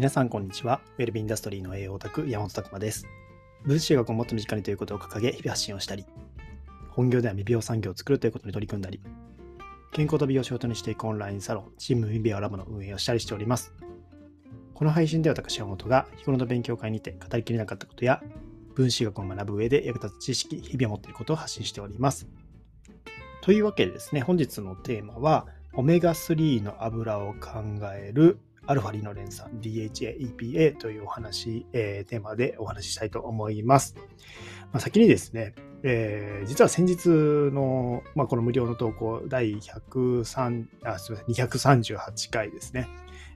皆さんこんにちは。ウェルビーインダストリーの栄養オタク山本拓馬です。分子学をもっと身近にということを掲げ、日々発信をしたり、本業では未病産業を作るということに取り組んだり、健康と美容を仕事にしていくオンラインサロン、チーム未病ラボの運営をしたりしております。この配信では私山本が日頃の勉強会にて語りきれなかったことや、分子学を学ぶ上で役立つ知識、日々を持っていることを発信しております。というわけでですね、本日のテーマは、オメガ3の油を考えるアルファリノレン酸 DHA、EPA というお話、えー、テーマでお話ししたいと思います。まあ、先にですね、えー、実は先日の、まあ、この無料の投稿第103あすみません238回ですね、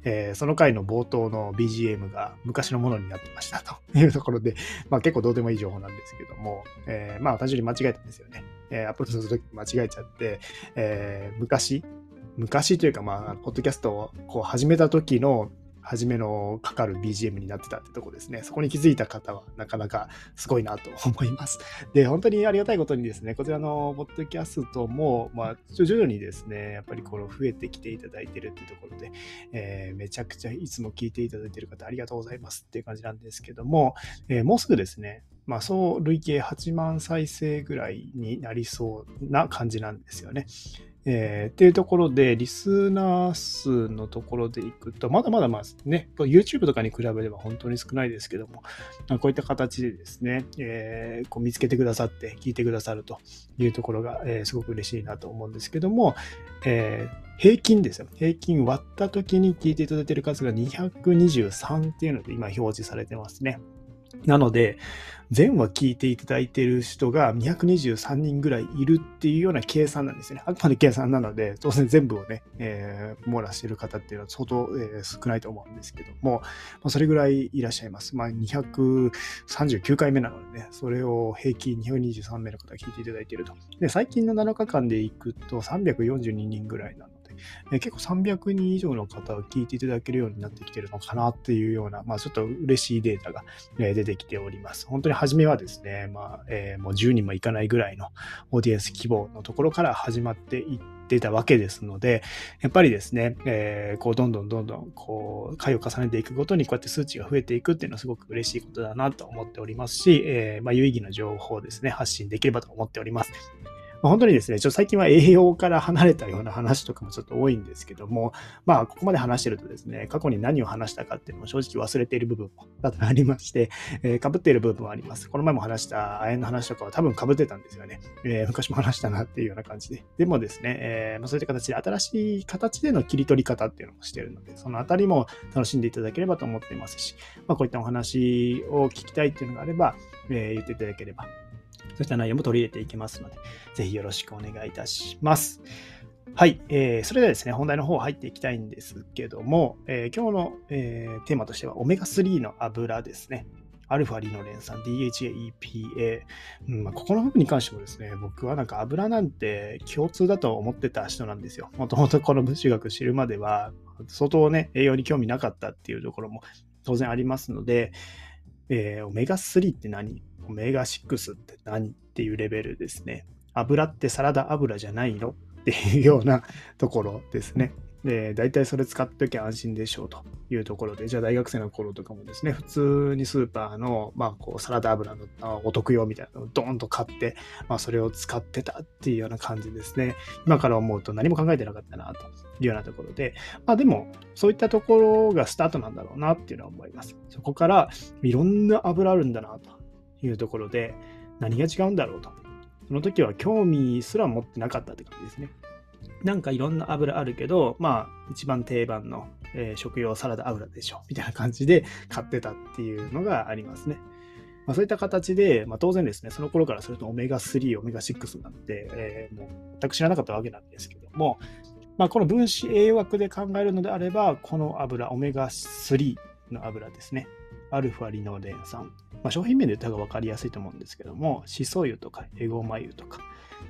えー、その回の冒頭の BGM が昔のものになってましたというところで、まあ、結構どうでもいい情報なんですけども、えー、まあ単純に間違えたんですよね。えー、アップロードするとき間違えちゃって、えー、昔、昔というか、まあ、ポッドキャストをこう始めた時の初めのかかる BGM になってたってとこですね。そこに気づいた方はなかなかすごいなと思います。で、本当にありがたいことにですね、こちらのポッドキャストも、まあ、徐々にですね、やっぱりこの増えてきていただいてるってところで、えー、めちゃくちゃいつも聞いていただいてる方ありがとうございますっていう感じなんですけども、えー、もうすぐですね、まあ、そう累計8万再生ぐらいになりそうな感じなんですよね。えー、っていうところで、リスナー数のところでいくと、まだまだまあね、YouTube とかに比べれば本当に少ないですけども、まあこういった形でですね、えー、こう見つけてくださって、聞いてくださるというところが、えー、すごく嬉しいなと思うんですけども、えー、平均ですよ。平均割った時に聞いていただいている数が223っていうので今表示されてますね。なので、全話聞いていただいている人が223人ぐらいいるっていうような計算なんですよね。あくまで計算なので、当然全部をね、えー、網羅している方っていうのは相当、えー、少ないと思うんですけども、まあ、それぐらいいらっしゃいます。まあ、239回目なのでね、それを平均223名の方が聞いていただいていると。で、最近の7日間でいくと342人ぐらいなのえ結構300人以上の方を聞いていただけるようになってきてるのかなっていうような、まあ、ちょっと嬉しいデータが、え出てきております。本当に初めはですね、まあえー、もう10人もいかないぐらいのオーディエンス規模のところから始まっていってたわけですので、やっぱりですね、えー、こうどんどんどんどんこう回を重ねていくごとにこうやって数値が増えていくっていうのはすごく嬉しいことだなと思っておりますし、えー、ま、有意義な情報をですね、発信できればと思っております。まあ、本当にですね、ちょっと最近は栄養から離れたような話とかもちょっと多いんですけども、まあ、ここまで話してるとですね、過去に何を話したかっていうのも正直忘れている部分も多々ありまして、えー、被っている部分はあります。この前も話した亜鉛の話とかは多分被ってたんですよね。えー、昔も話したなっていうような感じで。でもですね、えー、まあ、そういった形で新しい形での切り取り方っていうのもしてるので、そのあたりも楽しんでいただければと思っていますし、まあ、こういったお話を聞きたいっていうのがあれば、え言っていただければそういった内容も取り入れていきますので、ぜひよろしくお願いいたします。はい、えー、それではですね、本題の方入っていきたいんですけども、えー、今日の、えー、テーマとしては、オメガ3の油ですね。アルファリノレン酸、DHA、EPA、うんまあ、ここの部分に関してもですね、僕はなんか油なんて共通だと思ってた人なんですよ。もともとこの物理学知るまでは、相当ね、栄養に興味なかったっていうところも当然ありますので、えー、オメガ3って何？オメガ6って何っていうレベルですね。油ってサラダ油じゃないのっていうようなところですね。で、大体それ使っておきゃ安心でしょうというところで、じゃあ大学生の頃とかもですね、普通にスーパーの、まあ、こう、サラダ油のお得用みたいなのをドーンと買って、まあ、それを使ってたっていうような感じですね。今から思うと何も考えてなかったな、というようなところで、まあ、でも、そういったところがスタートなんだろうなっていうのは思います。そこから、いろんな油あるんだな、というところで、何が違うんだろうと。その時は興味すら持ってなかったって感じですね。なんかいろんな油あるけど、まあ、一番定番の、えー、食用サラダ油でしょ、みたいな感じで買ってたっていうのがありますね。まあ、そういった形で、まあ、当然ですね、その頃からするとオメガ3、オメガ6になんて、えー、もう全く知らなかったわけなんですけども、まあ、この分子栄養学で考えるのであれば、この油、オメガ3の油ですね。アルファリノレン酸。まあ、商品名で言った方が分かりやすいと思うんですけども、シソ油とかエゴマ油とか、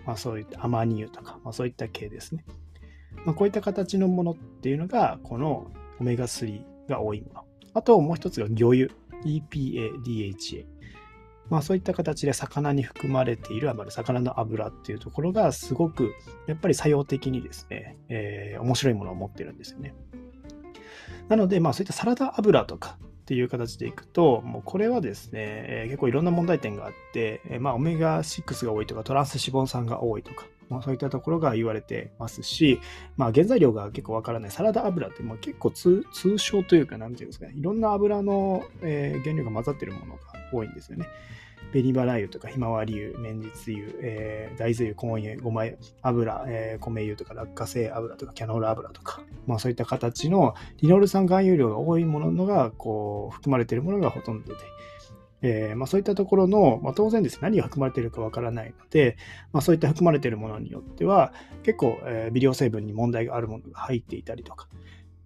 まあ、そういったアマニ油とか、まあ、そういった系ですね。まあ、こういった形のものっていうのが、このオメガ3が多いもの。あともう一つが魚油、EPA、DHA。まあそういった形で魚に含まれている油、魚の油っていうところがすごくやっぱり作用的にですね、えー、面白いものを持ってるんですよね。なので、まあ、そういったサラダ油とかっていう形でいくと、もうこれはですね、えー、結構いろんな問題点があって、えー、まあ、オメガ6が多いとか、トランス脂肪酸が多いとか、まあ、そういったところが言われてますし、まあ、原材料が結構わからないサラダ油ってもう結構通称というか、なんていうんですかね、いろんな油の、えー、原料が混ざってるものが多いんですよね。紅バラ油とかひまわり油、綿実油、えー、大豆油、コーン油、ごま油、えー、米油とか落花生油とかキャノーラ油とか、まあそういった形のリノール酸含有量が多いものがこう含まれているものがほとんどで、えーまあ、そういったところの、まあ、当然です、何が含まれているかわからないので、まあ、そういった含まれているものによっては、結構、えー、微量成分に問題があるものが入っていたりとか、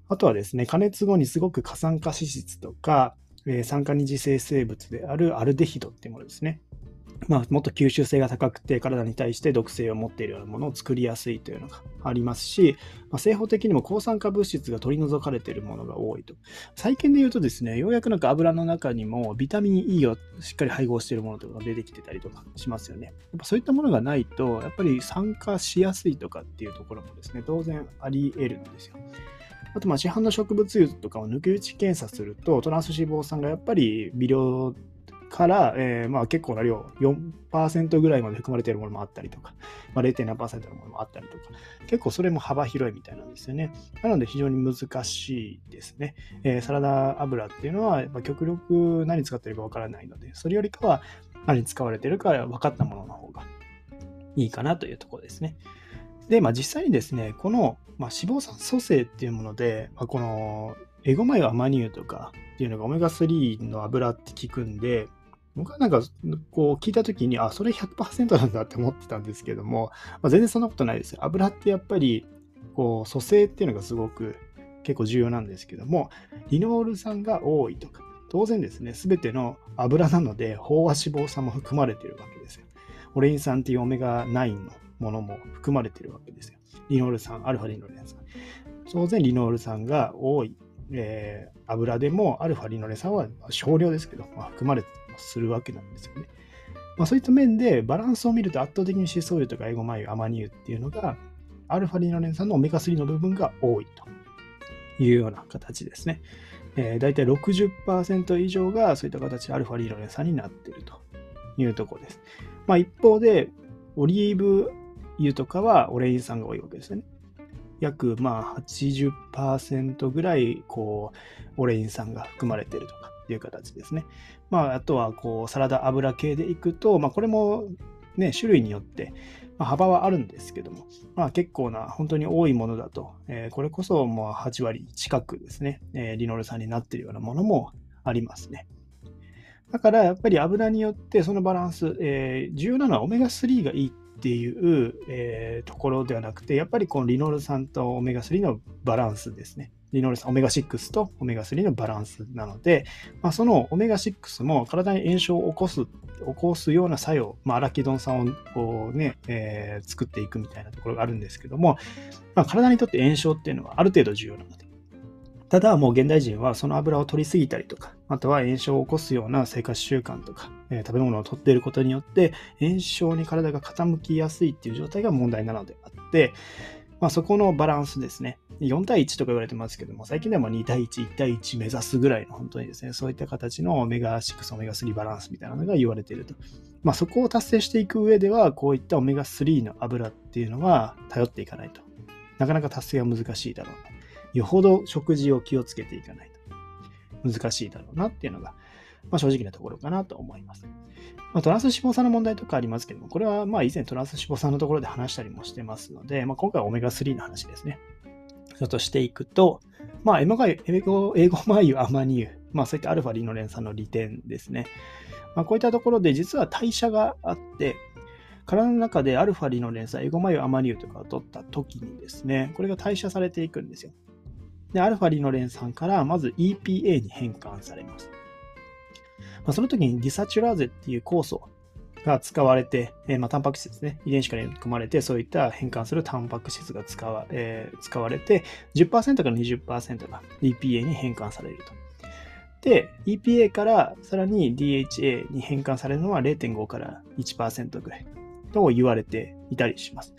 あとはですね、加熱後にすごく過酸化脂質とか、え酸化二次性生物であるアルデヒドっていうものですね。まあ、もっと吸収性が高くて体に対して毒性を持っているようなものを作りやすいというのがありますし、まあ、製法的にも抗酸化物質が取り除かれているものが多いと。最近で言うとですね、ようやくなんか油の中にもビタミン E をしっかり配合しているものとかが出てきてたりとかしますよね。やっぱそういったものがないと、やっぱり酸化しやすいとかっていうところもですね、当然あり得るんですよ。あと、まあ、市販の植物油とかを抜き打ち検査すると、トランス脂肪酸がやっぱり微量から、えー、まあ結構な量、4%ぐらいまで含まれているものもあったりとか、まあ、0.7%のものもあったりとか、結構それも幅広いみたいなんですよね。なので非常に難しいですね。えー、サラダ油っていうのは、まあ、極力何使ってるかわからないので、それよりかは何使われてるか分かったものの方がいいかなというところですね。で、まあ、実際にですね、この、まあ、脂肪酸組成っていうもので、まあ、このエゴマ油アマニ油とかっていうのがオメガ3の油って聞くんで、僕はなんかこう聞いたときに、あ、それ100%なんだって思ってたんですけども、まあ、全然そんなことないですよ。油ってやっぱりこう組成っていうのがすごく結構重要なんですけども、リノール酸が多いとか、当然ですね、すべての油なので飽和脂肪酸も含まれているわけですよ。オレイン酸っていうオメガ9のものも含まれているわけですよ。リノール酸、アルファリノレン酸。当然、リノール酸が多い、えー、油でも、アルファリノレン酸は少量ですけど、まあ、含まれてするわけなんですよね。まあ、そういった面でバランスを見ると圧倒的にシソ油とかエゴマ油、アマニ油っていうのが、アルファリノレン酸のオメガ3の部分が多いというような形ですね。えー、大体60%以上がそういった形でアルファリノレン酸になっているというところです。まあ、一方で、オリーブ油とかはオレイン酸が多いわけですよね。約まあ80%ぐらいこうオレイン酸が含まれているとかいう形ですね。まあ、あとはこうサラダ油系でいくと、まあ、これもね、種類によって、まあ、幅はあるんですけども、まあ、結構な本当に多いものだと、えー、これこそもう8割近くですね、えー、リノール酸になっているようなものもありますね。だからやっぱり油によってそのバランス、えー、重要なのはオメガ3がいいっていう、えー、ところではなくて、やっぱりこのリノール酸とオメガ3のバランスですね。リノール酸、オメガ6とオメガ3のバランスなので、まあ、そのオメガ6も体に炎症を起こす、起こすような作用、まあ、アラキドン酸をこうね、えー、作っていくみたいなところがあるんですけども、まあ、体にとって炎症っていうのはある程度重要なので、ただ、もう現代人はその油を取りすぎたりとか、あとは炎症を起こすような生活習慣とか、えー、食べ物を取っていることによって、炎症に体が傾きやすいっていう状態が問題なのであって、まあ、そこのバランスですね。4対1とか言われてますけども、最近でも2対1、1対1目指すぐらいの本当にですね、そういった形のオメガ6、オメガ3バランスみたいなのが言われていると。まあ、そこを達成していく上では、こういったオメガ3の油っていうのは頼っていかないと。なかなか達成は難しいだろうな。よほど食事を気をつけていかないと難しいだろうなっていうのが、まあ、正直なところかなと思います。まあ、トランス脂肪酸の問題とかありますけども、これはまあ以前トランス脂肪酸のところで話したりもしてますので、まあ、今回はオメガ3の話ですね。ちょっとしていくと、まあ、エマガユ、英語、英語マユ、アマニ油、まあそういったアルファリノレン酸の利点ですね。まあ、こういったところで実は代謝があって、体の中でアルファリノレン酸、エゴマ油、アマニ油とかを取った時にですね、これが代謝されていくんですよ。で、アルファリノレン酸からまず EPA に変換されます。まあ、その時にディサチュラーゼっていう酵素が使われて、えー、まあ、タンパク質ですね。遺伝子から含まれて、そういった変換するタンパク質が使わ,、えー、使われて、10%から20%が EPA に変換されると。で、EPA からさらに DHA に変換されるのは0.5から1%ぐらいと言われていたりします。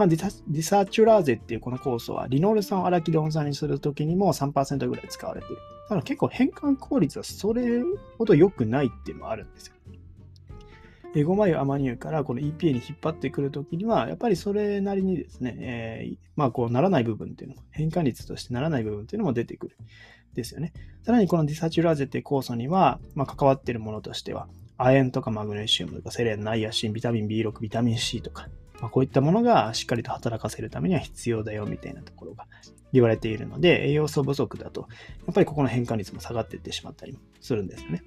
まあ、ディサチュラーゼっていうこの酵素は、リノール酸をアラキドン酸にするときにも3%ぐらい使われている。だから結構変換効率はそれほど良くないっていうのはあるんですよ。エゴマ油アマニ油からこの EPA に引っ張ってくるときには、やっぱりそれなりにですね、えー、まあこうならない部分っていうのも、変換率としてならない部分っていうのも出てくる。ですよね。さらにこのディサチュラーゼっていう酵素には、まあ、関わってるものとしては、亜鉛とかマグネシウムとかセレン、ナイアシン、ビタミン B6、ビタミン C とか、まあ、こういったものがしっかりと働かせるためには必要だよみたいなところが言われているので、栄養素不足だと、やっぱりここの変換率も下がっていってしまったりもするんですよね。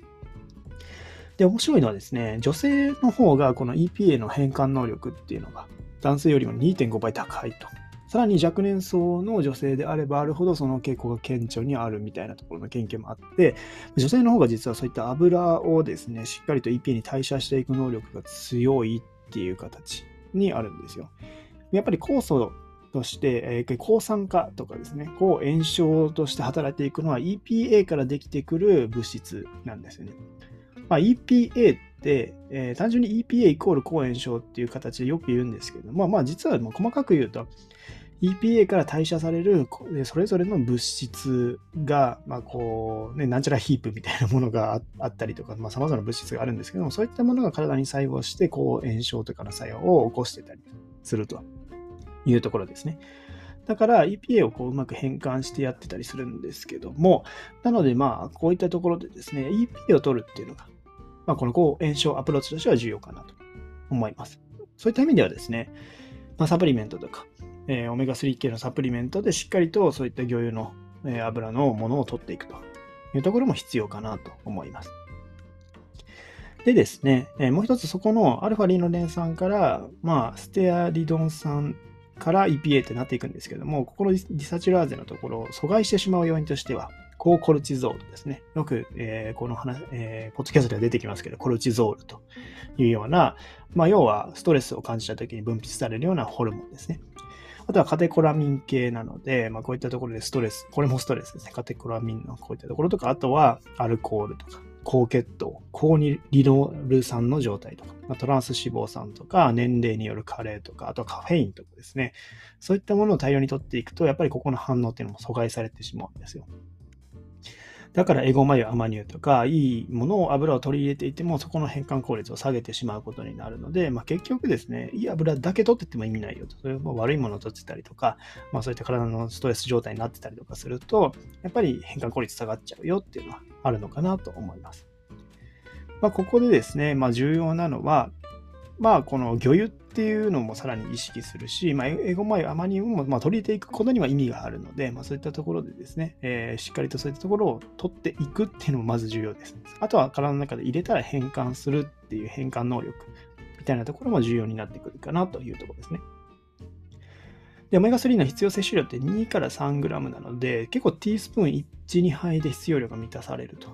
で、面白いのはですね、女性の方がこの EPA の変換能力っていうのが男性よりも2.5倍高いと。さらに若年層の女性であればあるほどその傾向が顕著にあるみたいなところの研究もあって、女性の方が実はそういった油をですね、しっかりと EPA に代謝していく能力が強いっていう形にあるんですよ。やっぱり酵素として、えー、抗酸化とかですね、抗炎症として働いていくのは EPA からできてくる物質なんですよね。まあ、EPA って、えー、単純に EPA イコール抗炎症っていう形でよく言うんですけども、まあ実はもう細かく言うと、EPA から代謝されるそれぞれの物質が、まあこうね、なんちゃらヒープみたいなものがあったりとか、まあ、様々な物質があるんですけども、そういったものが体に細胞して、こう炎症とかの作用を起こしてたりするというところですね。だから EPA をこううまく変換してやってたりするんですけども、なのでまあこういったところでですね、EPA を取るっていうのが、まあ、この抗炎症アプローチとしては重要かなと思います。そういった意味ではですね、まあ、サプリメントとか、えー、オメガ3系のサプリメントでしっかりとそういった魚油の、えー、油のものを取っていくというところも必要かなと思います。でですね、えー、もう一つそこのアルファリノレン酸から、まあ、ステアリドン酸から EPA ってなっていくんですけども、ここのディサチュラーゼのところを阻害してしまう要因としては、高コルチゾールですね。よく、えー、この話、えー、ポッドキャストでは出てきますけど、コルチゾールというような、まあ、要はストレスを感じた時に分泌されるようなホルモンですね。あとはカテコラミン系なので、まあ、こういったところでストレス、これもストレスですね。カテコラミンのこういったところとか、あとはアルコールとか、高血糖、高ニリノール酸の状態とか、まあ、トランス脂肪酸とか、年齢による加齢とか、あとはカフェインとかですね。そういったものを大量に取っていくと、やっぱりここの反応っていうのも阻害されてしまうんですよ。だからエゴマ油、アマニ油とか、いいものを油を取り入れていても、そこの変換効率を下げてしまうことになるので、まあ、結局ですね、いい油だけ取ってても意味ないよと。それも悪いものを取ってたりとか、まあ、そういった体のストレス状態になってたりとかすると、やっぱり変換効率下がっちゃうよっていうのはあるのかなと思います。まあ、ここでですね、まあ、重要なのは、まあ、この魚油っていうのもさらに意識するし、まあ、エゴマ油、アマニウムもま取り入れていくことには意味があるので、まあ、そういったところでですね、えー、しっかりとそういったところを取っていくっていうのもまず重要です。あとは体の中で入れたら変換するっていう変換能力みたいなところも重要になってくるかなというところですね。で、オメガ3の必要摂取量って2から 3g なので、結構ティースプーン1、2杯で必要量が満たされると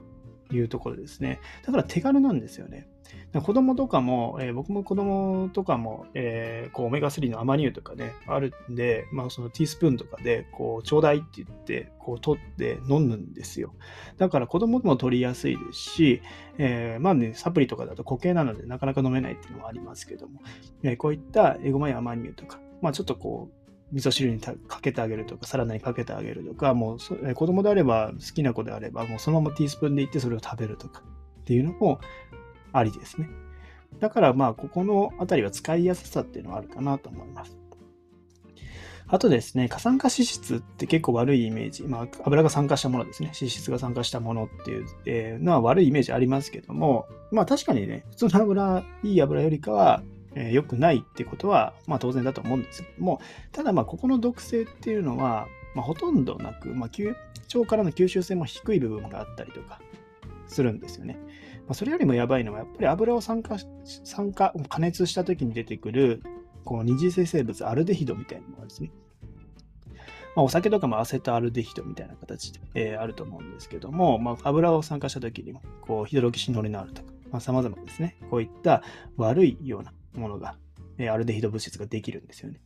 いうところですね。だから手軽なんですよね。子供とかも、えー、僕も子供とかも、えー、こうオメガ3のアマニ油とかね、あるんで、まあそのティースプーンとかで、こう、ちょうだいって言って、こう取って飲むんですよ。だから子供も取りやすいですし、えー、まあね、サプリとかだと固形なのでなかなか飲めないっていうのもありますけども、えこういったエゴマやアマニ油とか、まあちょっとこう、味噌汁にかけてあげるとか、サラダにかけてあげるとか、もうそ子供であれば、好きな子であれば、もうそのままティースプーンでいってそれを食べるとかっていうのもありですね。だからまあ、ここのあたりは使いやすさっていうのはあるかなと思います。あとですね、過酸化脂質って結構悪いイメージ。まあ、油が酸化したものですね。脂質が酸化したものっていう、えー、のは悪いイメージありますけども、まあ確かにね、普通の油、いい油よりかは、えー、良くないってことは、まあ当然だと思うんですけども、ただまあここの毒性っていうのは、まあ、ほとんどなく、まあ、腸からの吸収性も低い部分があったりとかするんですよね。まあ、それよりもやばいのは、やっぱり油を酸化、酸化、加熱した時に出てくる、こう二次性生物、アルデヒドみたいなものですね。まあ、お酒とかもアセトアルデヒドみたいな形で、えー、あると思うんですけども、まあ、油を酸化した時にも、こうヒドロキシノリナールとか、まあ、様々ですね、こういった悪いようなものが、えー、アルデヒド物質ができるんですよね。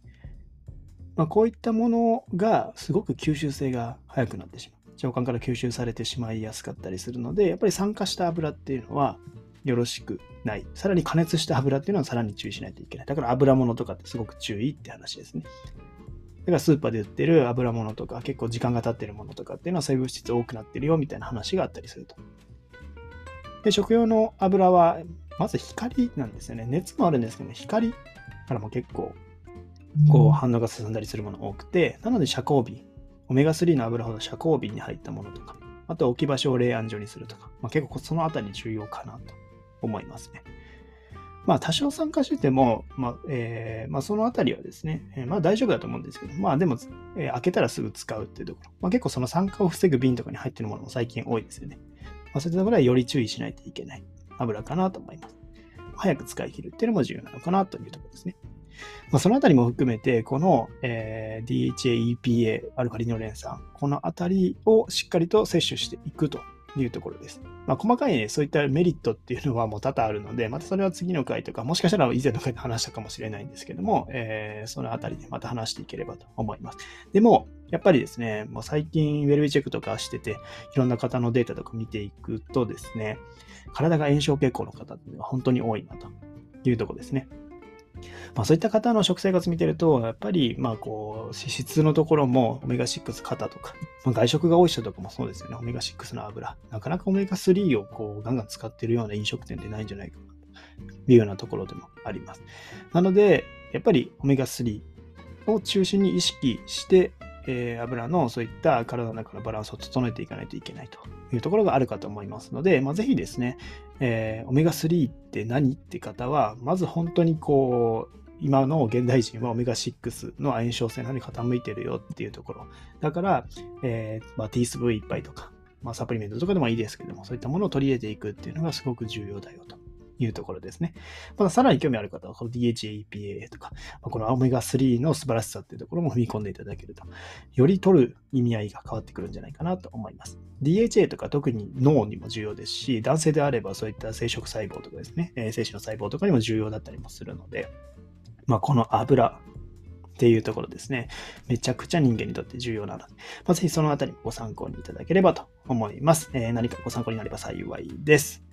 まあ、こういったものがすごく吸収性が早くなってしまう。腸管から吸収されてしまいやすかったりするので、やっぱり酸化した油っていうのは、よろしくない。さらに加熱した油っていうのはさらに注意しないといけない。だから油物とかってすごく注意って話ですね。だからスーパーで売ってる油物とか結構時間が経ってるものとかっていうのは細分質多くなってるよみたいな話があったりすると。で、食用の油はまず光なんですよね。熱もあるんですけど、ね、光からも結構こう反応が進んだりするもの多くて、なので遮光美、オメガ3の油ほど遮光美に入ったものとか、あと置き場所を冷暗所にするとか、まあ、結構そのあたり重要かなと思いますね。まあ多少酸化してても、まあえーまあ、そのあたりはですね、えー、まあ大丈夫だと思うんですけど、まあでも、えー、開けたらすぐ使うっていうところ、まあ、結構その酸化を防ぐ瓶とかに入ってるものも最近多いですよね。まあ、そういったところはより注意しないといけない油かなと思います。早く使い切るっていうのも重要なのかなというところですね。まあ、そのあたりも含めて、この、えー、DHA、EPA、アルファリノレン酸、このあたりをしっかりと摂取していくというところです。まあ、細かいね、そういったメリットっていうのはもう多々あるので、またそれは次の回とか、もしかしたら以前の回で話したかもしれないんですけども、えー、そのあたりでまた話していければと思います。でも、やっぱりですね、もう最近ウェルビーチェックとかしてて、いろんな方のデータとか見ていくとですね、体が炎症傾向の方っていうのは本当に多いなというところですね。まあ、そういった方の食生活見てると、やっぱり、まあ、こう、脂質のところも、オメガ6肩とか、まあ、外食が多い人とかもそうですよね。オメガ6の油。なかなかオメガ3をこう、ガンガン使ってるような飲食店ってないんじゃないか、というようなところでもあります。なので、やっぱりオメガ3を中心に意識して、えー、油のそういった体の中のバランスを整えていかないといけないというところがあるかと思いますので、まあ、ぜひですね、えー、オメガ3って何って方は、まず本当にこう、今の現代人はオメガ6の炎症性なのに傾いてるよっていうところ。だから、えーまあ、ティースブいっぱいとか、まあ、サプリメントとかでもいいですけども、そういったものを取り入れていくっていうのがすごく重要だよと。いうところですね。またさらに興味ある方は、この DHA、EPA とか、ま、このオメガ3の素晴らしさっていうところも踏み込んでいただけると、より取る意味合いが変わってくるんじゃないかなと思います。DHA とか特に脳にも重要ですし、男性であればそういった生殖細胞とかですね、え、精子の細胞とかにも重要だったりもするので、まあ、この油っていうところですね。めちゃくちゃ人間にとって重要なので、まあ、ぜひそのあたりご参考にいただければと思います。えー、何かご参考になれば幸いです。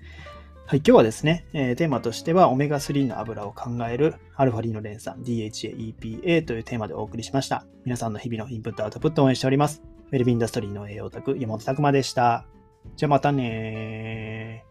はい、今日はですね、えー、テーマとしては、オメガ3の油を考えるアルファリノレン酸 DHA、EPA というテーマでお送りしました。皆さんの日々のインプット、アウトプットを応援しております。ウェルビンダストリーの栄養卓、山本拓馬でした。じゃあまたねー